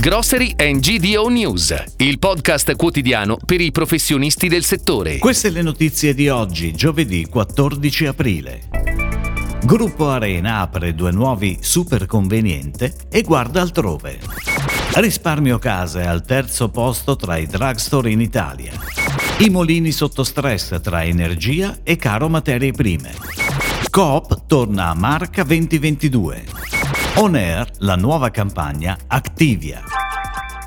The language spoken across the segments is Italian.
Grocery and GDO News, il podcast quotidiano per i professionisti del settore. Queste le notizie di oggi, giovedì 14 aprile. Gruppo Arena apre due nuovi super conveniente e guarda altrove. Risparmio Casa è al terzo posto tra i drugstore in Italia. I mulini sotto stress tra energia e caro materie prime. Coop torna a Marca 2022. On Air, la nuova campagna Activia.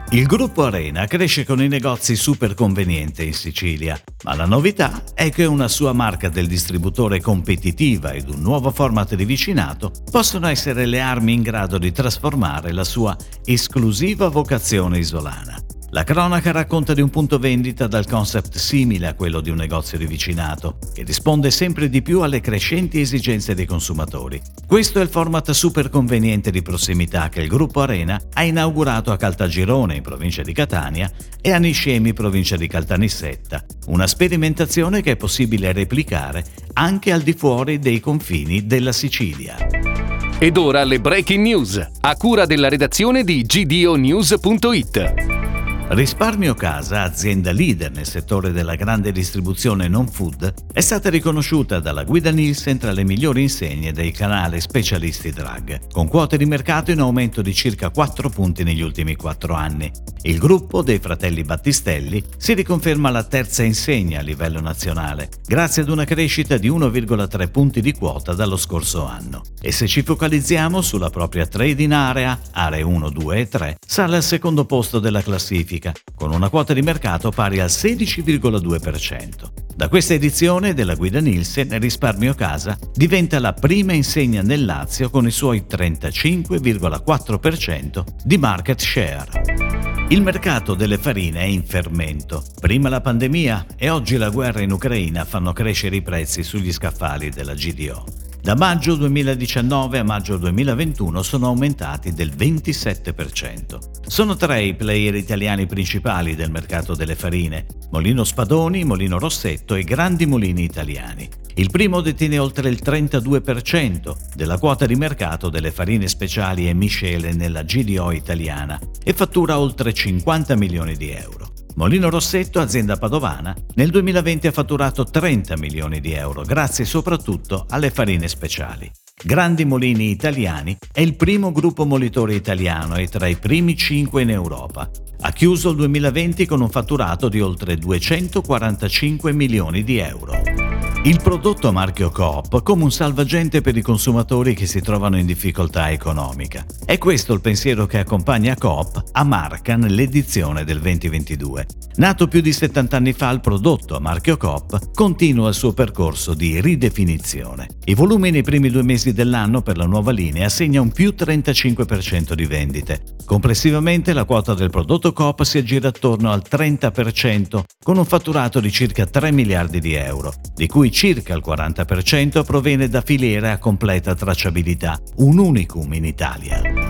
Il gruppo Arena cresce con i negozi super conveniente in Sicilia, ma la novità è che una sua marca del distributore competitiva ed un nuovo format di vicinato possono essere le armi in grado di trasformare la sua esclusiva vocazione isolana. La cronaca racconta di un punto vendita dal concept simile a quello di un negozio di vicinato, che risponde sempre di più alle crescenti esigenze dei consumatori. Questo è il format super conveniente di prossimità che il gruppo Arena ha inaugurato a Caltagirone, in provincia di Catania, e a Niscemi, provincia di Caltanissetta, una sperimentazione che è possibile replicare anche al di fuori dei confini della Sicilia. Ed ora le breaking news, a cura della redazione di gdonews.it. Risparmio Casa, azienda leader nel settore della grande distribuzione non food, è stata riconosciuta dalla guida Nielsen tra le migliori insegne del canale Specialisti Drag, con quote di mercato in aumento di circa 4 punti negli ultimi 4 anni. Il gruppo dei fratelli Battistelli si riconferma la terza insegna a livello nazionale, grazie ad una crescita di 1,3 punti di quota dallo scorso anno. E se ci focalizziamo sulla propria trading area, aree 1, 2 e 3, sale al secondo posto della classifica classifica, con una quota di mercato pari al 16,2%. Da questa edizione della guida Nielsen, Risparmio Casa diventa la prima insegna nel Lazio con i suoi 35,4% di market share. Il mercato delle farine è in fermento. Prima la pandemia e oggi la guerra in Ucraina fanno crescere i prezzi sugli scaffali della GDO. Da maggio 2019 a maggio 2021 sono aumentati del 27%. Sono tre i player italiani principali del mercato delle farine, Molino Spadoni, Molino Rossetto e Grandi Molini Italiani. Il primo detiene oltre il 32% della quota di mercato delle farine speciali e miscele nella GDO italiana e fattura oltre 50 milioni di euro. Molino Rossetto, azienda padovana, nel 2020 ha fatturato 30 milioni di euro grazie soprattutto alle farine speciali. Grandi Molini Italiani è il primo gruppo molitore italiano e tra i primi cinque in Europa. Ha chiuso il 2020 con un fatturato di oltre 245 milioni di euro. Il prodotto a marchio Coop come un salvagente per i consumatori che si trovano in difficoltà economica. È questo il pensiero che accompagna Coop a Marca nell'edizione del 2022. Nato più di 70 anni fa, il prodotto a marchio Coop continua il suo percorso di ridefinizione. I volumi nei primi due mesi dell'anno per la nuova linea segna un più 35% di vendite. Complessivamente la quota del prodotto Coop si aggira attorno al 30%, con un fatturato di circa 3 miliardi di euro, di cui circa il 40% proviene da filiere a completa tracciabilità, un unicum in Italia.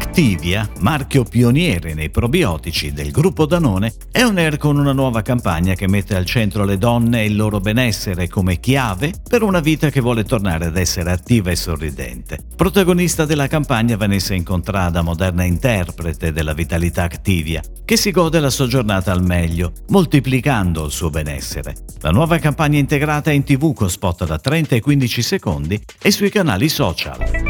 Activia, marchio pioniere nei probiotici del gruppo Danone, è un air con una nuova campagna che mette al centro le donne e il loro benessere come chiave per una vita che vuole tornare ad essere attiva e sorridente. Protagonista della campagna Vanessa Incontrada, moderna interprete della vitalità Activia, che si gode la sua giornata al meglio, moltiplicando il suo benessere. La nuova campagna integrata è in tv con spot da 30 e 15 secondi e sui canali social.